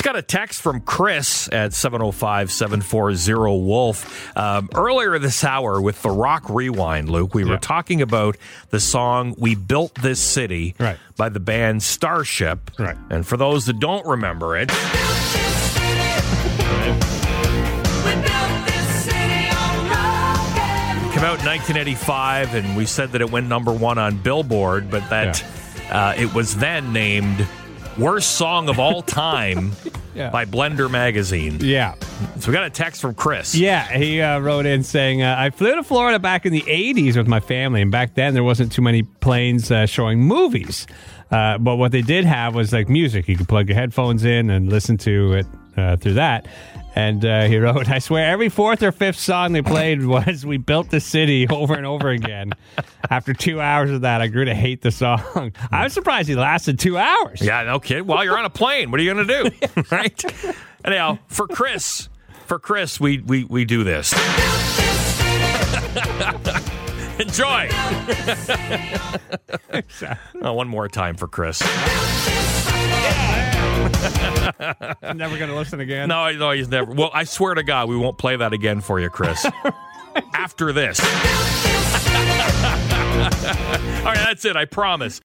Just got a text from Chris at 705 740 Wolf. Um, earlier this hour with the Rock Rewind, Luke, we were talking about the song We Built This City Right. by the band Starship. Right. And for those that don't remember it, came out in 1985, and we said that it went number one on Billboard, but that uh, it was then named Worst Song of All Time Yeah. by Blender Magazine. Yeah. So we got a text from Chris. Yeah, he uh, wrote in saying, uh, I flew to Florida back in the 80s with my family, and back then there wasn't too many planes uh, showing movies. Uh, but what they did have was like music. You could plug your headphones in and listen to it uh, through that. And uh, he wrote, I swear every fourth or fifth song they played was We Built the City over and over again. After two hours of that, I grew to hate the song. I was surprised he lasted two hours. Yeah, no kid. While you're on a plane, what are you going to do? right? Anyhow, for Chris, for Chris, we we we do this. Enjoy. Oh, one more time for Chris. I'm never going to listen again. No, no, he's never. Well, I swear to God, we won't play that again for you, Chris. After this. All right, that's it. I promise.